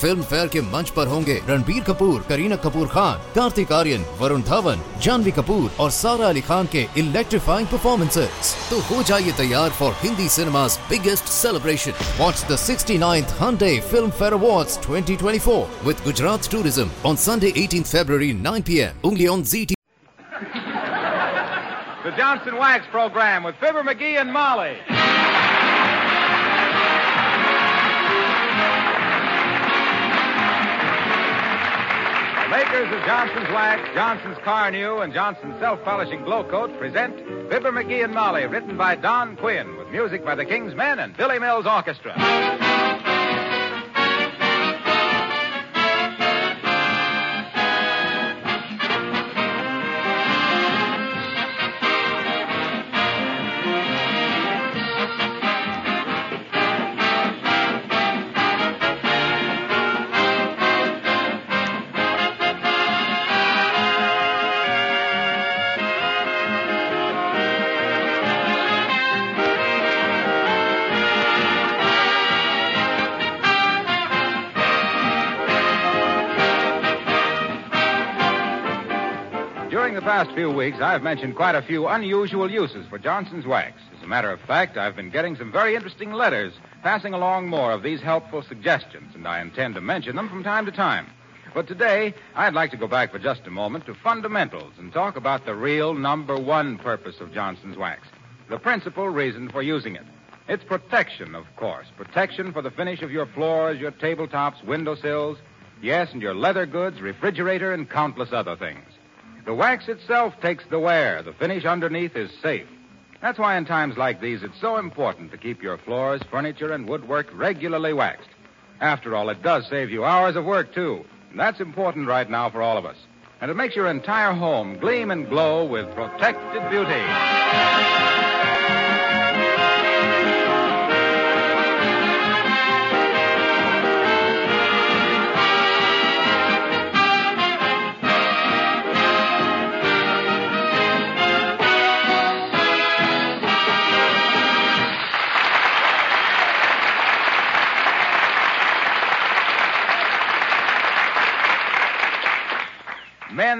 Film fair के मंच पर होंगे रणबीर कपूर, करीना कपूर खान, कार्तिक आर्यन, वरुण धवन, जानवी कपूर और सारा अली खान के इलेक्ट्रीफाइंग परफॉर्मेंसेज तो हो जाइए तैयार for Hindi cinema biggest celebration what the sixty ninth Filmfare award twenty twenty four with Gujarat tourism on Sunday eighteen February nine P M only on Zee T The Johnson Wax Program with Fibber McGee and Molly. Makers of Johnson's Wax, Johnson's Carnu, and Johnson's Self Polishing Glo-Coat present Fibber McGee and Molly, written by Don Quinn, with music by the King's Men and Billy Mills Orchestra. Past few weeks, I've mentioned quite a few unusual uses for Johnson's Wax. As a matter of fact, I've been getting some very interesting letters passing along more of these helpful suggestions, and I intend to mention them from time to time. But today, I'd like to go back for just a moment to fundamentals and talk about the real number one purpose of Johnson's Wax, the principal reason for using it. It's protection, of course. Protection for the finish of your floors, your tabletops, windowsills, yes, and your leather goods, refrigerator, and countless other things. The wax itself takes the wear. The finish underneath is safe. That's why in times like these, it's so important to keep your floors, furniture, and woodwork regularly waxed. After all, it does save you hours of work, too. And that's important right now for all of us. And it makes your entire home gleam and glow with protected beauty.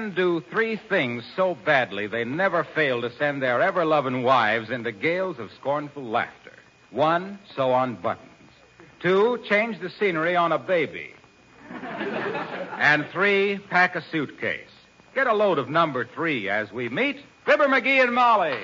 Men do three things so badly they never fail to send their ever loving wives into gales of scornful laughter. One, sew on buttons. Two, change the scenery on a baby. and three, pack a suitcase. Get a load of number three as we meet Fibber McGee and Molly.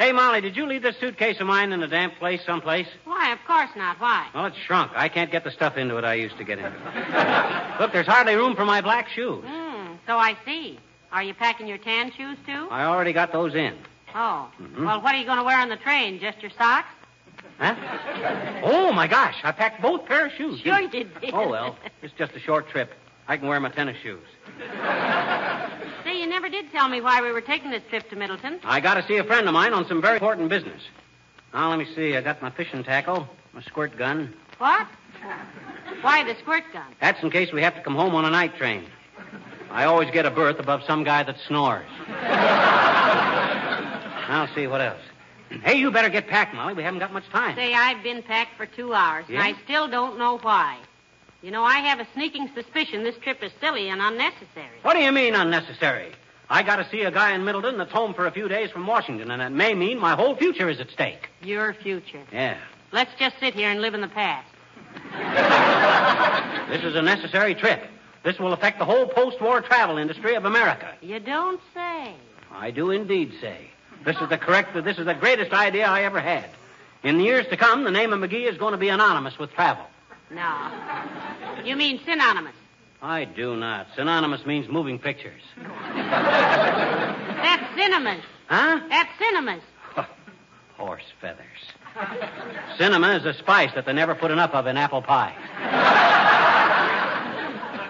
Hey, Molly, did you leave this suitcase of mine in a damp place someplace? Why, of course not. Why? Well, it's shrunk. I can't get the stuff into it I used to get into. Look, there's hardly room for my black shoes. Hmm, so I see. Are you packing your tan shoes, too? I already got those in. Oh. Mhm. Well, what are you going to wear on the train? Just your socks? Huh? Oh, my gosh. I packed both pair of shoes. Sure you did. Oh, well. It's just a short trip. I can wear my tennis shoes. Never did tell me why we were taking this trip to Middleton. I got to see a friend of mine on some very important business. Now, let me see. I got my fishing tackle, my squirt gun. What? Why the squirt gun? That's in case we have to come home on a night train. I always get a berth above some guy that snores. I'll see what else. Hey, you better get packed, Molly. We haven't got much time. Say, I've been packed for two hours, Yeah? and I still don't know why. You know, I have a sneaking suspicion this trip is silly and unnecessary. What do you mean unnecessary? I got to see a guy in Middleton that's home for a few days from Washington, and it may mean my whole future is at stake. Your future. Yeah. Let's just sit here and live in the past. This is a necessary trip. This will affect the whole post-war travel industry of America. You don't say. I do indeed say. This is the correct, this is the greatest idea I ever had. In the years to come, the name of McGee is going to be anonymous with travel. No. You mean synonymous. I do not. Synonymous means moving pictures. That's cinemas. Huh? That's cinemas. Horse feathers. Cinema is a spice that they never put enough of in apple pie.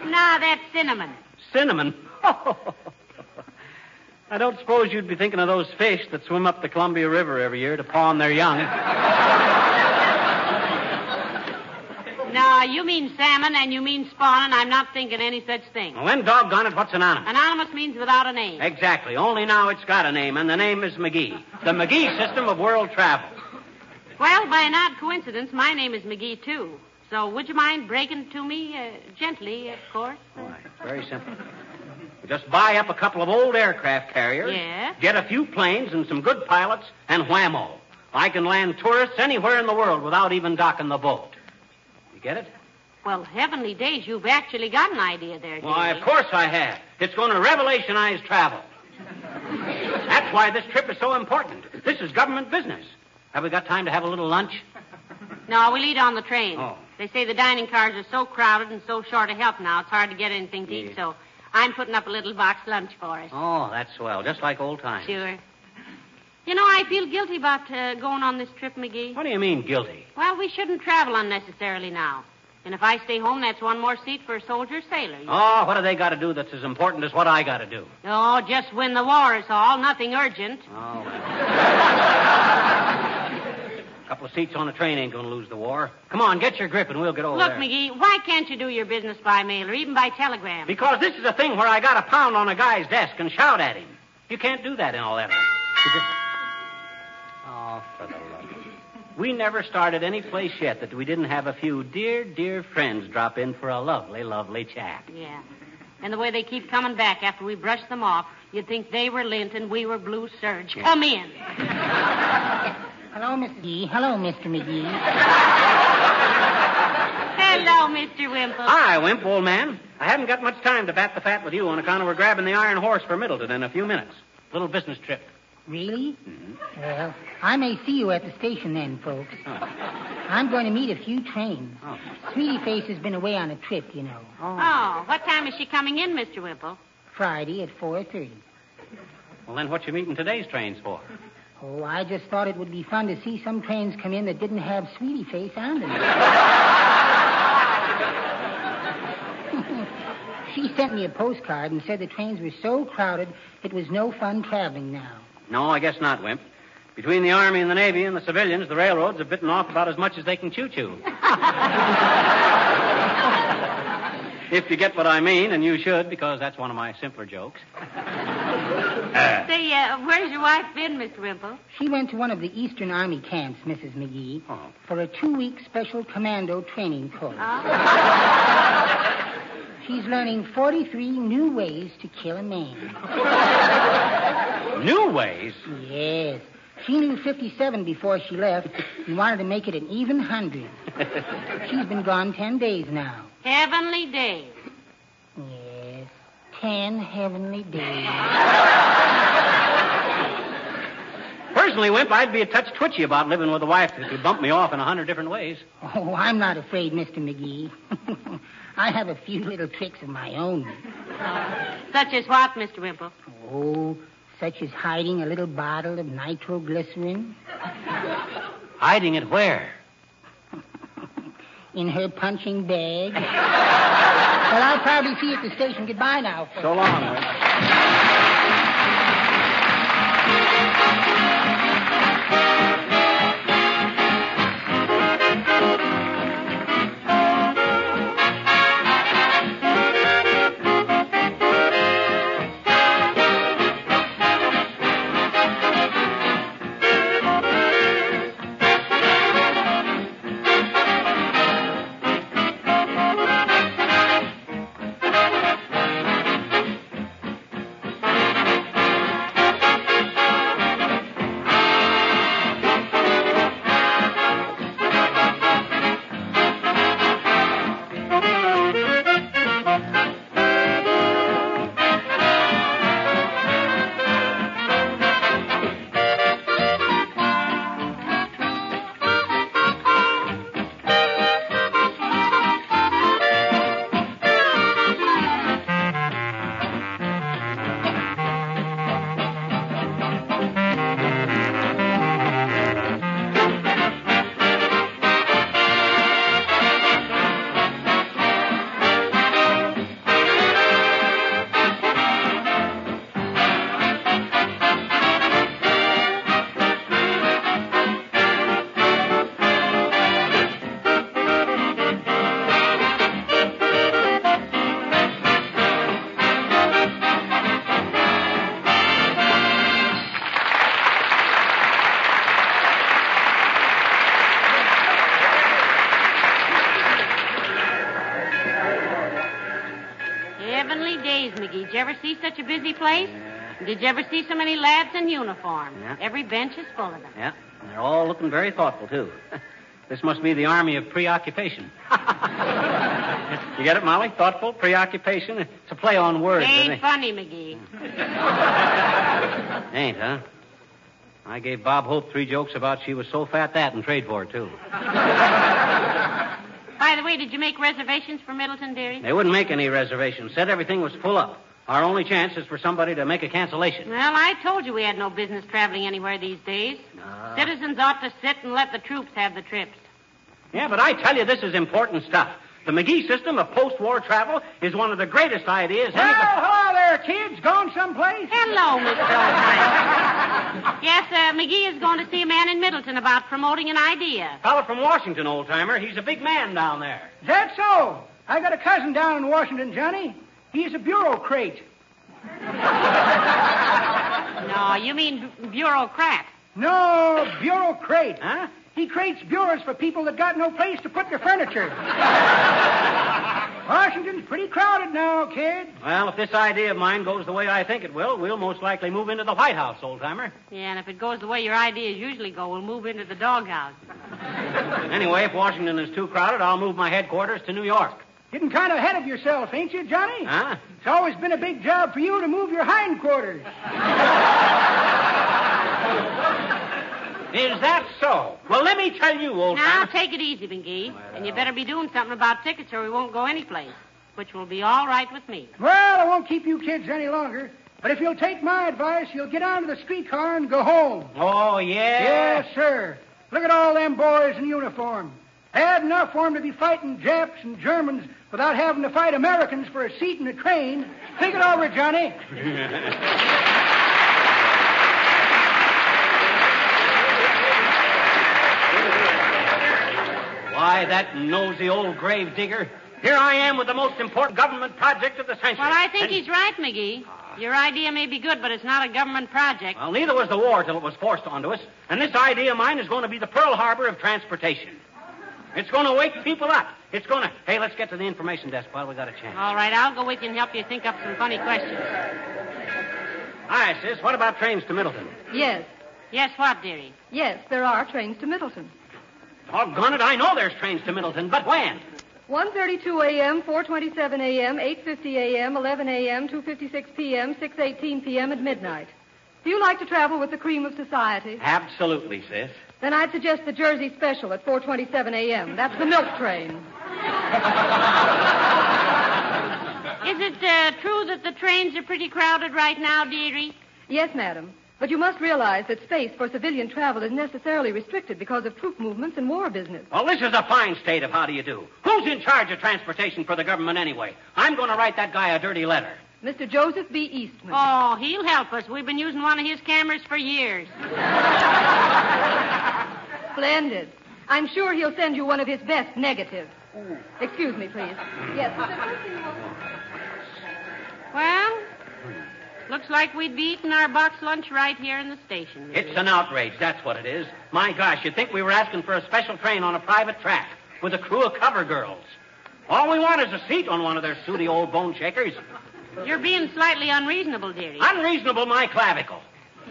Nah, that's cinnamon. Cinnamon. I don't suppose you'd be thinking of those fish that swim up the Columbia River every year to pawn their young. No, Uh, you mean salmon and you mean spawn, and I'm not thinking any such thing. Well, then, doggone it, what's anonymous? Anonymous means without a name. Exactly. Only now it's got a name, and the name is McGee. The McGee system of world travel. Well, by an odd coincidence, my name is McGee, too. So would you mind breaking to me? Uh, gently, of course. Why, very simple. Just buy up a couple of old aircraft carriers, Yeah? get a few planes and some good pilots, and whammo. I can land tourists anywhere in the world without even docking the boat. You get it? Well, heavenly days, you've actually got an idea there, Why, of course I have. It's going to revolutionize travel. That's why this trip is so important. This is government business. Have we got time to have a little lunch? No, we'll eat on the train. Oh. They say the dining cars are so crowded and so short of help now, it's hard to get anything to Yeah. eat, so I'm putting up a little box lunch for us. Oh, that's swell. Just like old times. Sure. You know, I feel guilty about uh, going on this trip, McGee. What do you mean, guilty? Well, we shouldn't travel unnecessarily now. And if I stay home, that's one more seat for a soldier or sailor. you Oh, what do they got to do that's as important as what I got to do? Oh, just win the war is all. Nothing urgent. Oh. A couple of seats on the train ain't going to lose the war. Come on, get your grip and we'll get over Look, there. McGee, why can't you do your business by mail or even by telegram? Because this is a thing where I got to pound on a guy's desk and shout at him. You can't do that in all that. We never started any place yet that we didn't have a few dear, dear friends drop in for a lovely, lovely chat. Yeah. And the way they keep coming back after we brush them off, you'd think they were lint and we were blue serge. Come in. Hello, Mr. McGee. Hello, Mr. McGee. Hello, Mr. Wimple. Hi, Wimp, old man. I haven't got much time to bat the fat with you on account of we're grabbing the Iron Horse for Middleton in a few minutes. Little business trip. Really? Mm-hmm. Well, I may see you at the station then, folks. I'm going to meet a few trains. Oh. Sweetie Face has been away on a trip, you know. Oh, oh what time is she coming in, Mr. Wimple? Friday at 4.30. Well, then what you meeting today's trains for? Oh, I just thought it would be fun to see some trains come in that didn't have Sweetie Face on them. she sent me a postcard and said the trains were so crowded it was no fun traveling now. No, I guess not, Wimp. Between the Army and the Navy and the civilians, the railroads have bitten off about as much as they can chew-chew. if you get what I mean, and you should, because that's one of my simpler jokes. Say, uh, where's your wife been, Mr. Wimple? She went to one of the Eastern Army camps, Mrs. McGee, Oh. for a two-week special commando training course. She's learning 43 new ways to kill a man. New ways? Yes. She knew 57 before she left and wanted to make it an even 100. She's been gone 10 days now. Heavenly days. Yes. 10 heavenly days. Personally, Wimp, I'd be a touch twitchy about living with a wife that could bump me off in a hundred different ways. Oh, I'm not afraid, Mr. McGee. I have a few little tricks of my own. Such as what, Mr. Wimple? Oh, such as hiding a little bottle of nitroglycerin Hiding it where? in her punching bag. well, I'll probably see you at the station. Goodbye now. So long, Wimp. Such a busy place? Did you ever see so many lads in uniform? Yeah. Every bench is full of them. Yeah, and they're all looking very thoughtful, too. this must be the army of preoccupation. you get it, Molly? Thoughtful, preoccupation. It's a play on words. isn't Ain't it? funny, McGee. Ain't, huh? I gave Bob Hope three jokes about she was so fat that and trade for it, too. By the way, did you make reservations for Middleton, dearie? They wouldn't make any reservations. Said everything was full up. Our only chance is for somebody to make a cancellation. Well, I told you we had no business traveling anywhere these days. Ah. Citizens ought to sit and let the troops have the trips. Yeah, but I tell you, this is important stuff. The McGee system of post-war travel is one of the greatest ideas. Well, anybody- hello there, kids. Gone someplace? Hello, Mr. Oldtimer. yes, uh, McGee is going to see a man in Middleton about promoting an idea. Fellow from Washington, old timer. He's a big man down there. Is that so? I got a cousin down in Washington, Johnny. He's a bureaucrat. No, you mean bu- bureaucrat. No, bureaucrat. Huh? He creates bureaus for people that got no place to put their furniture. Washington's pretty crowded now, kid. Well, if this idea of mine goes the way I think it will, we'll most likely move into the White House, old timer. Yeah, and if it goes the way your ideas usually go, we'll move into the doghouse. Anyway, if Washington is too crowded, I'll move my headquarters to New York. Getting kind of ahead of yourself, ain't you, Johnny? Huh? It's always been a big job for you to move your hindquarters. Is that so? Well, let me tell you, old man. Now, timer. take it easy, McGee. And you better be doing something about tickets or we won't go anyplace, which will be all right with me. Well, I won't keep you kids any longer. But if you'll take my advice, you'll get onto the streetcar and go home. Oh, yeah? Yes, sir. Look at all them boys in uniform. Had enough for him to be fighting Japs and Germans without having to fight Americans for a seat in a train. Think it over, Johnny. Why, that nosy old grave digger. Here I am with the most important government project of the century. Well, I think And- he's right, McGee. Your idea may be good, but it's not a government project. Well, neither was the war till it was forced onto us. And this idea of mine is going to be the Pearl Harbor of transportation. It's going to wake people up. It's going to. Hey, let's get to the information desk while we got a chance. All right, I'll go with you and help you think up some funny questions. Hi, sis. What about trains to Middleton? Yes, Yes, what, dearie? yes, there are trains to Middleton. Doggone it, I know there's trains to Middleton, but when? 1:32 a.m., 4:27 a.m., 8:50 a.m., 11 a.m., 2:56 p.m., 6:18 p.m., and midnight. Do you like to travel with the cream of society? Absolutely, sis. Then I'd suggest the Jersey Special at 4:27 a.m. That's the milk train. Is it uh, true that the trains are pretty crowded right now, dearie? Yes, madam. But you must realize that space for civilian travel is necessarily restricted because of troop movements and war business. Well, this is a fine state of how do you do. Who's in charge of transportation for the government anyway? I'm going to write that guy a dirty letter. Mr. Joseph B. Eastman. Oh, he'll help us. We've been using one of his cameras for years. Splendid. I'm sure he'll send you one of his best negatives. Excuse me, please. Yes. Well, looks like we'd be eating our box lunch right here in the station. It's an outrage, that's what it is. My gosh, you'd think we were asking for a special train on a private track with a crew of cover girls. All we want is a seat on one of their sooty old bone shakers. You're being slightly unreasonable, dearie. Unreasonable, my clavicle.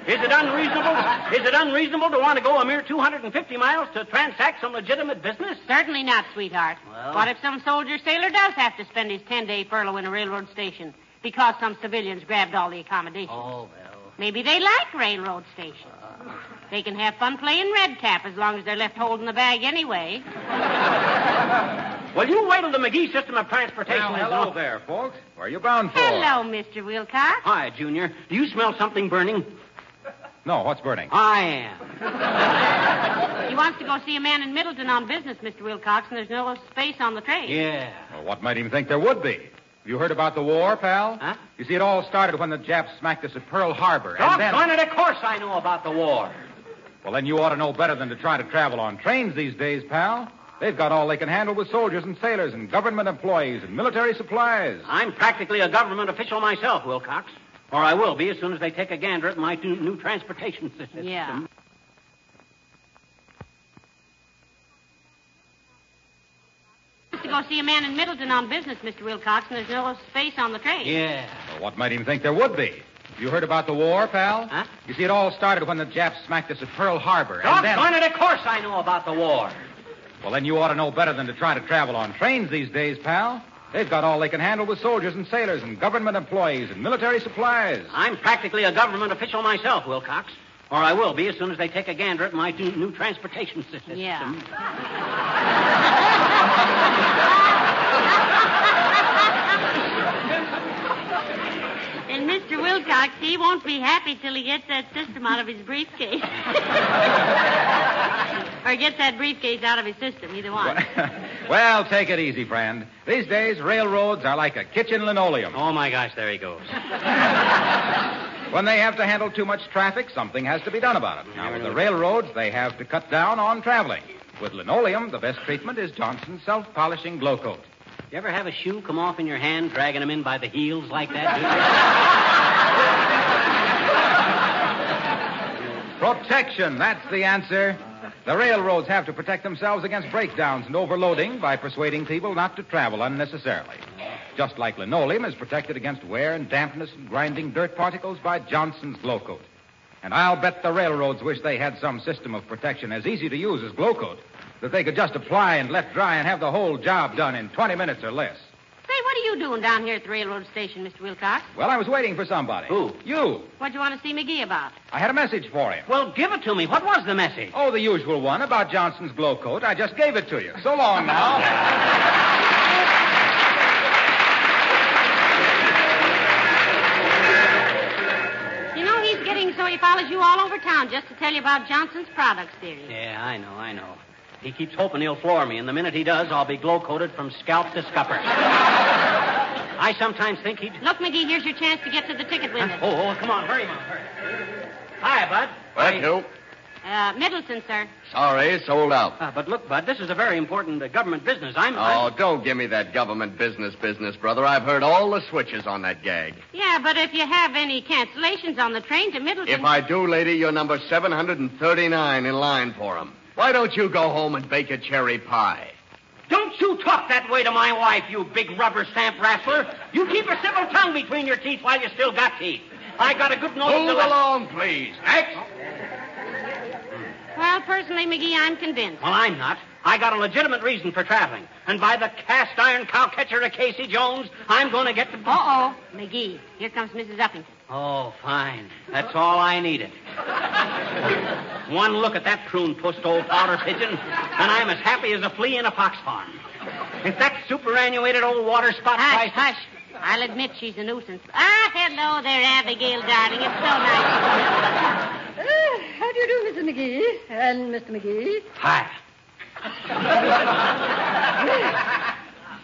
Is it unreasonable? Is it unreasonable to want to go a mere 250 miles to transact some legitimate business? Certainly not, sweetheart. Well- What if some soldier sailor does have to spend his 10 day furlough in a railroad station because some civilians grabbed all the accommodations? Oh, well. Maybe they like railroad stations. Ah. They can have fun playing red cap as long as they're left holding the bag anyway. Well, you wait till the McGee system of transportation Well, is hello on- there, folks. Where are you bound for? Hello, Mr. Wilcox. Hi, Junior. Do you smell something burning? No, what's burning? I am. He wants to go see a man in Middleton on business, Mr. Wilcox, and there's no space on the train. Yeah. Well, what made him think there would be? You heard about the war, pal? Huh? You see, it all started when the Japs smacked us at Pearl Harbor. And then... Doggone it, of course I know about the war. Well, then you ought to know better than to try to travel on trains these days, pal. They've got all they can handle with soldiers and sailors and government employees and military supplies. I'm practically a government official myself, Wilcox. Or I will be as soon as they take a gander at my new, new transportation system. Yeah. To go see a man in Middleton on business, Mr. Wilcox, and there's no space on the train. Yeah. Well, what might him think there would be? You heard about the war, pal? Huh? You see, it all started when the Japs smacked us at Pearl Harbor. And then... Doggone it, of course I know about the war. Well, then you ought to know better than to try to travel on trains these days, pal. They've got all they can handle with soldiers and sailors and government employees and military supplies. I'm practically a government official myself, Wilcox. Or I will be as soon as they take a gander at my new, new transportation system. Yeah. And Mr. Wilcox, he won't be happy till he gets that system out of his briefcase. or gets that briefcase out of his system, either one. well, take it easy, friend. These days, railroads are like a kitchen linoleum. Oh, my gosh, there he goes. When they have to handle too much traffic, something has to be done about it. Now, with the railroads, they have to cut down on traveling. With linoleum, the best treatment is Johnson's self-polishing glow coat. You ever have a shoe come off in your hand, dragging them in by the heels like that? Protection, that's the answer. The railroads have to protect themselves against breakdowns and overloading by persuading people not to travel unnecessarily. Just like linoleum is protected against wear and dampness and grinding dirt particles by Johnson's Glo-Coat. And I'll bet the railroads wish they had some system of protection as easy to use as Glo-Coat, that they could just apply and let dry and have the whole job done in 20 minutes or less. Say, what are you doing down here at the railroad station, Mr. Wilcox? Well, I was waiting for somebody. Who? You. What'd you want to see McGee about? I had a message for him. well, give it to me. What was the message? Oh, the usual one about Johnson's Glo-Coat. I just gave it to you. So long now. You know, he's getting so he follows you all over town just to tell you about Johnson's products theory. Yeah, I know, I know. He keeps hoping he'll floor me, and the minute he does, I'll be glow coated from scalp to scupper. I sometimes think he'd. Look, McGee, here's your chance to get to the ticket window. Oh, oh, come on, hurry, Mom, hurry. Hi, Bud. Thank you. Uh, Middleton, sir. Sorry, sold out. Uh, but look, Bud, this is a very important uh, government business. I'm. Oh, I'm- don't give me that government business business, brother. I've heard all the switches on that gag. Yeah, but if you have any cancellations on the train to Middleton. If I do, lady, you're number 739 in line for 'em. Why don't you go home and bake a cherry pie? Don't you talk that way to my wife, you big rubber stamp wrestler. You keep your civil tongue between your teeth while you still got teeth. I got a good nose Move to let- along, please. Next. Well, personally, McGee, I'm convinced. Well, I'm not. I got a legitimate reason for traveling. And by the cast iron cowcatcher of Casey Jones, I'm going to get to. Uh-oh. McGee, here comes Mrs. Uppington. Oh, fine. That's all I needed. One look at that prune pushed old powder pigeon, and I'm as happy as a flea in a fox farm. If that superannuated old water spot Hush, tries- hush. I'll admit she's a nuisance. Ah, hello there, Abigail, darling. It's so nice. Uh, how do you do, Mrs. McGee? And Mr. McGee? Hi.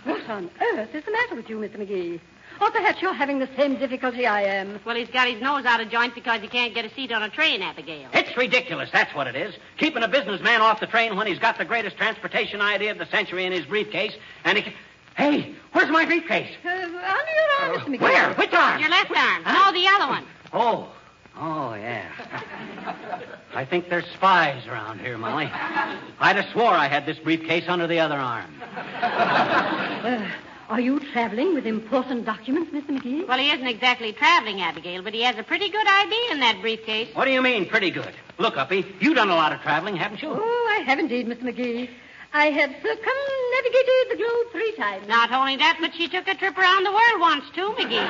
What on earth is the matter with you, Mr. McGee? Or perhaps you're having the same difficulty I am. Well, he's got his nose out of joint because he can't get a seat on a train, Abigail. It's ridiculous, that's what it is. Keeping a businessman off the train when he's got the greatest transportation idea of the century in his briefcase, and he can... Hey, where's my briefcase? Uh, under your arm, Mr. McGee. Where? Which arm? Your left arm. No, the other one. Oh. Oh, yeah. I think there's spies around here, Molly. I'd have swore I had this briefcase under the other arm. Uh, are you traveling with important documents, Mr. McGee? Well, he isn't exactly traveling, Abigail, but he has a pretty good idea in that briefcase. What do you mean, pretty good? Look, Uppy, you've done a lot of traveling, haven't you? Oh, I have indeed, Mr. McGee. I have circumnavigated the globe three times. Not only that, but she took a trip around the world once, too, McGee.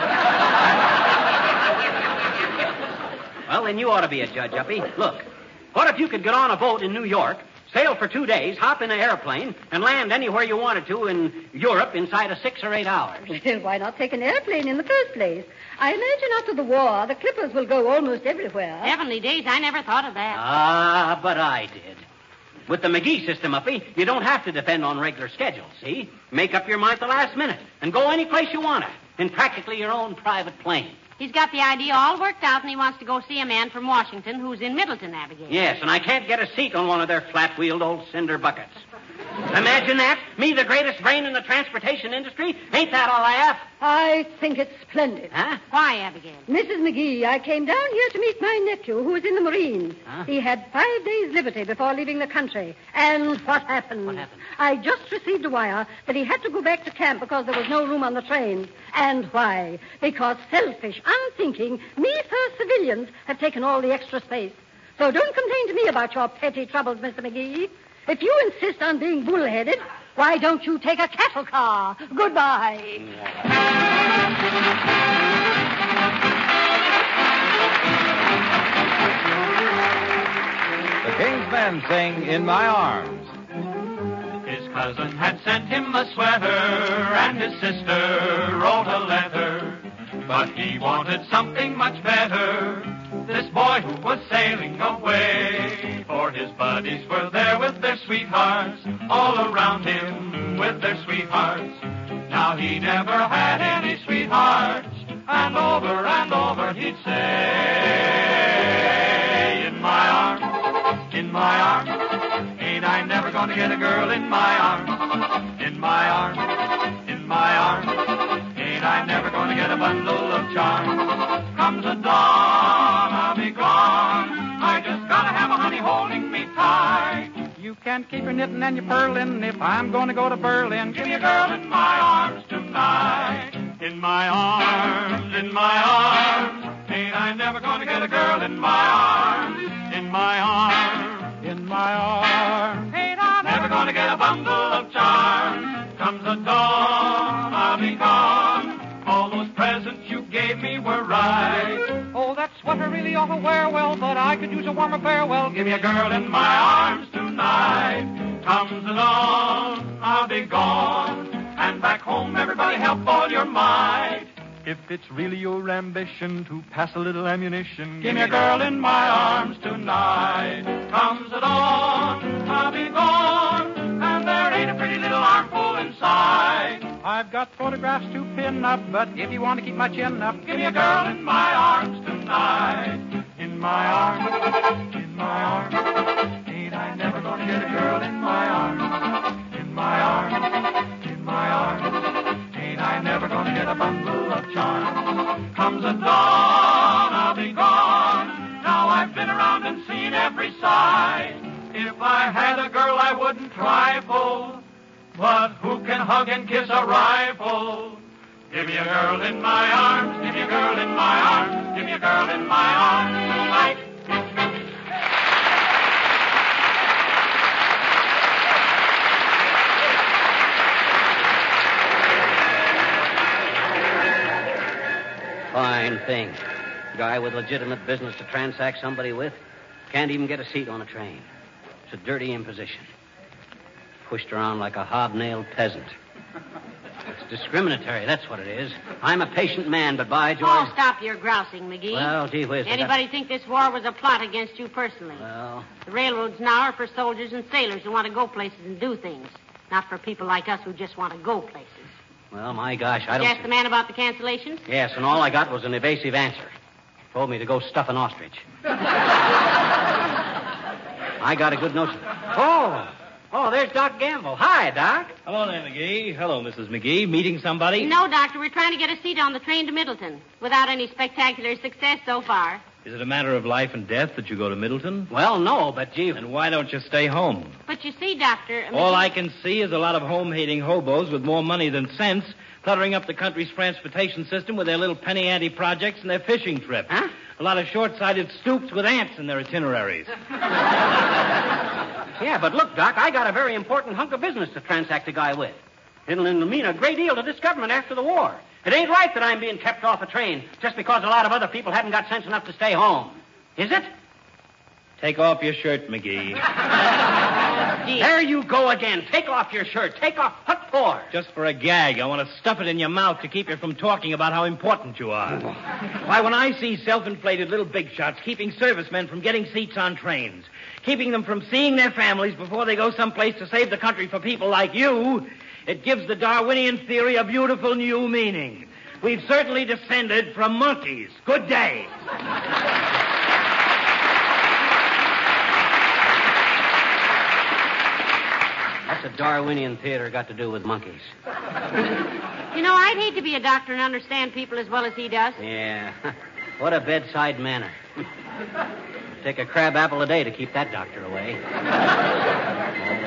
Well, then you ought to be a judge, Uppy. Look, what if you could get on a boat in New York, sail for two days, hop in an airplane, and land anywhere you wanted to in Europe inside of six or eight hours? Well, why not take an airplane in the first place? I imagine after the war, the clippers will go almost everywhere. Heavenly days, I never thought of that. Ah, but I did. With the McGee system, Uppy, you don't have to depend on regular schedules, see? Make up your mind at the last minute and go any place you want to in practically your own private plane. He's got the idea all worked out, and he wants to go see a man from Washington who's in Middleton, Abigail. Yes, and I can't get a seat on one of their flat-wheeled old cinder buckets. Imagine that. Me, the greatest brain in the transportation industry. Ain't that all I have? I think it's splendid. Huh? Why, Abigail? Mrs. McGee, I came down here to meet my nephew, who is in the Marines. Huh? He had five days' liberty before leaving the country. And what happened? What happened? I just received a wire that he had to go back to camp because there was no room on the train. And why? Because selfish, unthinking, me-first civilians have taken all the extra space. So don't complain to me about your petty troubles, Mr. McGee. If you insist on being bullheaded, why don't you take a cattle car? Goodbye. The King's Men sing In My Arms. His cousin had sent him a sweater, and his sister wrote a letter. But he wanted something much better. This boy who was sailing away, for his buddies were there with their sweethearts, all around him with their sweethearts. Now he never had any sweethearts, and over and over he'd say, In my arms, in my arms, ain't I never gonna get a girl in my arms, in my arms, in my arms, ain't I never gonna get a bundle Can keep your knitting and your purling if I'm going to go to Berlin. Give me a girl in my arms tonight. In my arms, in my arms. Ain't I never gonna get a girl in my arms? In my arms, In my arms. ain't I never gonna get a bundle of charms? Comes the dawn, I'll be gone. All those presents you gave me were right. Oh, that sweater really ought to wear well, but I could use a warmer farewell. Give me a girl in my arms. Comes the dawn, I'll be gone. And back home, everybody help all your might. If it's really your ambition to pass a little ammunition, Give me a girl in my arms tonight. Comes the dawn, I'll be gone. And there ain't a pretty little armful inside. I've got photographs to pin up, but if you want to keep my chin up, Give me a girl in my arms tonight. In my arms, a bundle of charms? Comes the dawn, I'll be gone. Now I've been around and seen every side. If I had a girl, I wouldn't trifle. But who can hug and kiss a rifle? Give me a girl in my arms, give me a girl in my arms, give me a girl in my arms tonight. Fine thing. Guy with legitimate business to transact somebody with can't even get a seat on a train. It's a dirty imposition. Pushed around like a hobnailed peasant. It's discriminatory, that's what it is. I'm a patient man, but by George. Oh, stop your grousing, McGee. Well, gee whiz. Anybody think this war was a plot against you personally? Well, The railroads now are for soldiers and sailors who want to go places and do things, not for people like us who just want to go places. Well, my gosh, I don't. Ask the man about the cancellations? Yes, and all I got was an evasive answer. Told me to go stuff an ostrich. I got a good notion. Oh, oh, there's Doc Gamble. Hi, Doc. Hello there, McGee. Hello, Mrs. McGee. Meeting somebody? No, Doctor, we're trying to get a seat on the train to Middleton without any spectacular success so far. Is it a matter of life and death that you go to Middleton? Well, no, but gee. Then why don't you stay home? But you see, Doctor. All I can see is a lot of home-hating hobos with more money than sense cluttering up the country's transportation system with their little penny ante projects and their fishing trips. Huh? A lot of short-sighted stoops with ants in their itineraries. Yeah, but look, Doc, I got a very important hunk of business to transact a guy with. It'll mean a great deal to this government after the war. It ain't right that I'm being kept off a train just because a lot of other people haven't got sense enough to stay home. Is it? Take off your shirt, McGee. There you go again. Take off your shirt. Take off. What for? Just for a gag. I want to stuff it in your mouth to keep you from talking about how important you are. Oh. Why, when I see self-inflated little big shots keeping servicemen from getting seats on trains, keeping them from seeing their families before they go someplace to save the country for people like you, it gives the Darwinian theory a beautiful new meaning. We've certainly descended from monkeys. Good day. What's the Darwinian theater got to do with monkeys? You know, I'd hate to be a doctor and understand people as well as he does. Yeah. What a bedside manner. Take a crab apple a day to keep that doctor away.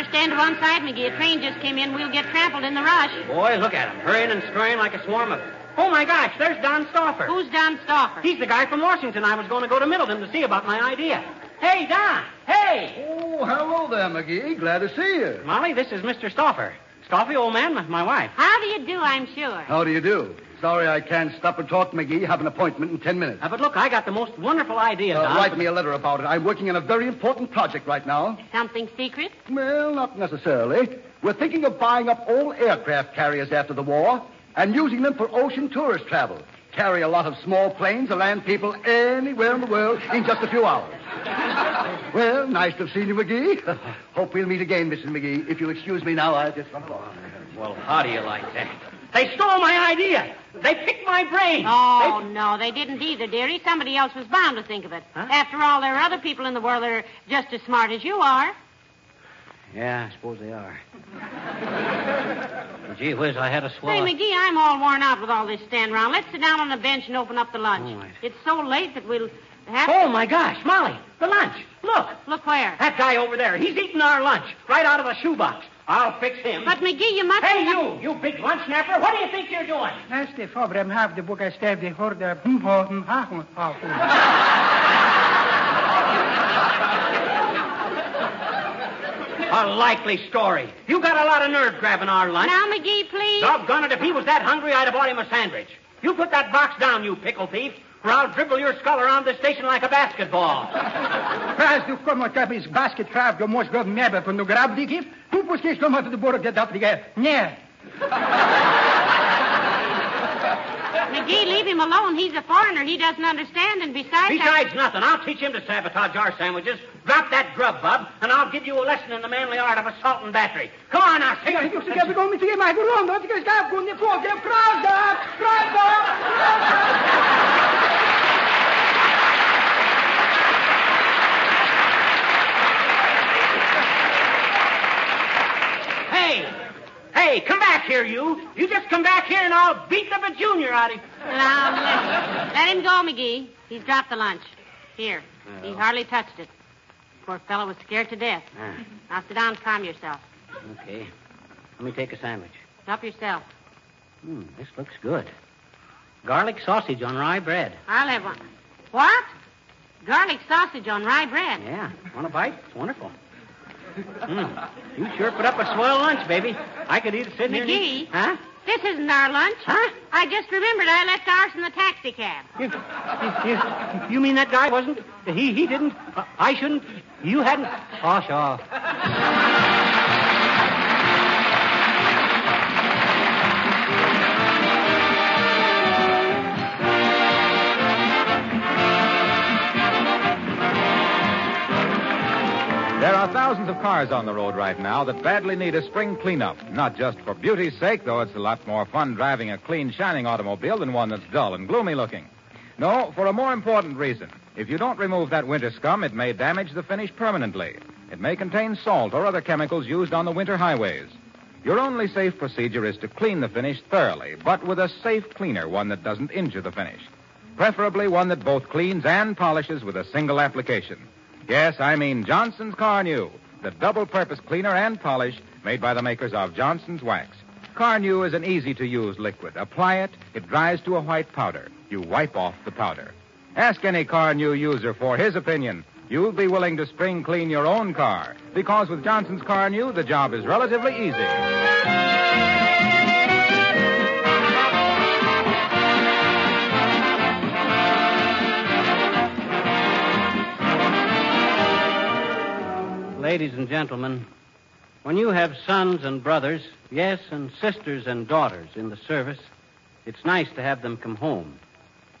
Better stand to one side, McGee. A train just came in. We'll get trampled in the rush. Boy, look at him, hurrying and scurrying like a swarm of. Oh my gosh, there's Don Stauffer. Who's Don Stauffer? He's the guy from Washington. I was going to go to Middleton to see about my idea. Hey, Don. Hey. Oh, hello there, McGee. Glad to see you. Molly, this is Mr. Stauffer. Stauffer, old man, my- my wife. How do you do, I'm sure. How do you do? Sorry I can't stop and talk, McGee. Have an appointment in ten minutes. Uh, but look, I got the most wonderful idea, Uh, Don. write me a letter about it. I'm working on a very important project right now. Something secret? Well, not necessarily. We're thinking of buying up all aircraft carriers after the war and using them for ocean tourist travel. Carry a lot of small planes to land people anywhere in the world in just a few hours. well, nice to have seen you, McGee. Hope we'll meet again, Mrs. McGee. If you'll excuse me now, I'll just run along. Well, how do you like that? They stole my idea. They picked my brain. Oh, no, they didn't either, dearie. Somebody else was bound to think of it. After all, there are other people in the world that are just as smart as you are. Yeah, I suppose they are. Gee whiz, I had a Say, swallow. McGee, I'm all worn out with all this stand around. Let's sit down on the bench and open up the lunch. All right. It's so late that we'll have Oh, my gosh, Molly, the lunch. Look, Look where? that guy over there. He's eating our lunch right out of the shoebox. I'll fix him. But, McGee, you must... Hey, you, you big lunch snapper, what do you think you're doing? Näste fabrem have the book I stabbed the horde ho ha A likely story. You got a lot of nerve grabbing our lunch. Now, McGee, please. Doggone it, if he was that hungry, I'd have bought him a sandwich. You put that box down, you pickle thief, or I'll dribble your skull around the station like a basketball. Praz du kommer att bis basket crab du måste gå med på några grab dig Du måste komma till det borde det att det Nej. McGee, leave him alone. He's a foreigner. He doesn't understand, and besides... Besides nothing, I'll teach him to sabotage our sandwiches. Drop that grub, bub, and I'll give you a lesson in the manly art of assault and battery. Come on now, sing Jag it. tycker jag går hey, come back here, you. You just come back here and I'll beat the junior out of you. Now, let, let him go, McGee. He's dropped the lunch. Here. He hardly touched it. Poor fellow was scared to death. Ah, Now sit down and calm yourself. okay. Let me take a sandwich. Help yourself. Hmm, this looks good. Garlic sausage on rye bread. I'll have one. What? Garlic sausage on rye bread. Yeah. Want a bite? It's wonderful. Mm. You sure put up a swell lunch, baby. I could eat it sitting here. and McGee? eat- Huh? This isn't our lunch. Huh? I just remembered I left ours in the taxi cab. You, you, you mean that guy wasn't? He he didn't. Uh, I shouldn't. You hadn't. Oh, sure. Are thousands of cars on the road right now that badly need a spring cleanup. Not just for beauty's sake, though it's a lot more fun driving a clean, shining automobile than one that's dull and gloomy looking. No, for a more important reason. If you don't remove that winter scum, it may damage the finish permanently. It may contain salt or other chemicals used on the winter highways. Your only safe procedure is to clean the finish thoroughly, but with a safe cleaner, one that doesn't injure the finish. Preferably one that both cleans and polishes with a single application. Yes, I mean Johnson's Carnu, the double purpose cleaner and polish made by the makers of Johnson's Wax. Carnu is an easy to use liquid. Apply it, it dries to a white powder. You wipe off the powder. Ask any Carnu user for his opinion. You'll be willing to spring clean your own car because with Johnson's Carnu, the job is relatively easy. Ladies and gentlemen, when you have sons and brothers, yes, and sisters and daughters in the service, it's nice to have them come home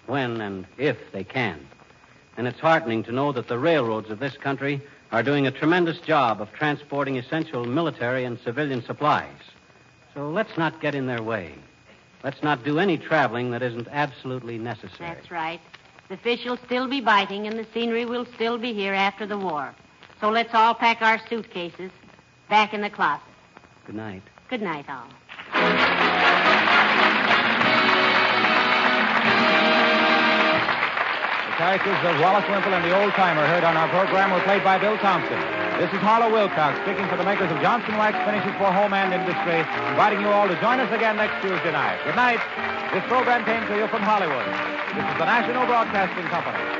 when and if they can. And it's heartening to know that the railroads of this country are doing a tremendous job of transporting essential military and civilian supplies. So let's not get in their way. Let's not do any traveling that isn't absolutely necessary. That's right. The fish will still be biting, and the scenery will still be here after the war. So let's all pack our suitcases back in the closet. Good night. Good night, all. The characters of Wallace Wimple and the Old Timer heard on our program were played by Bill Thompson. This is Harlow Wilcox speaking for the makers of Johnson Wax Finishes for Home and Industry, inviting you all to join us again next Tuesday night. Good night. This program came to you from Hollywood. This is the National Broadcasting Company.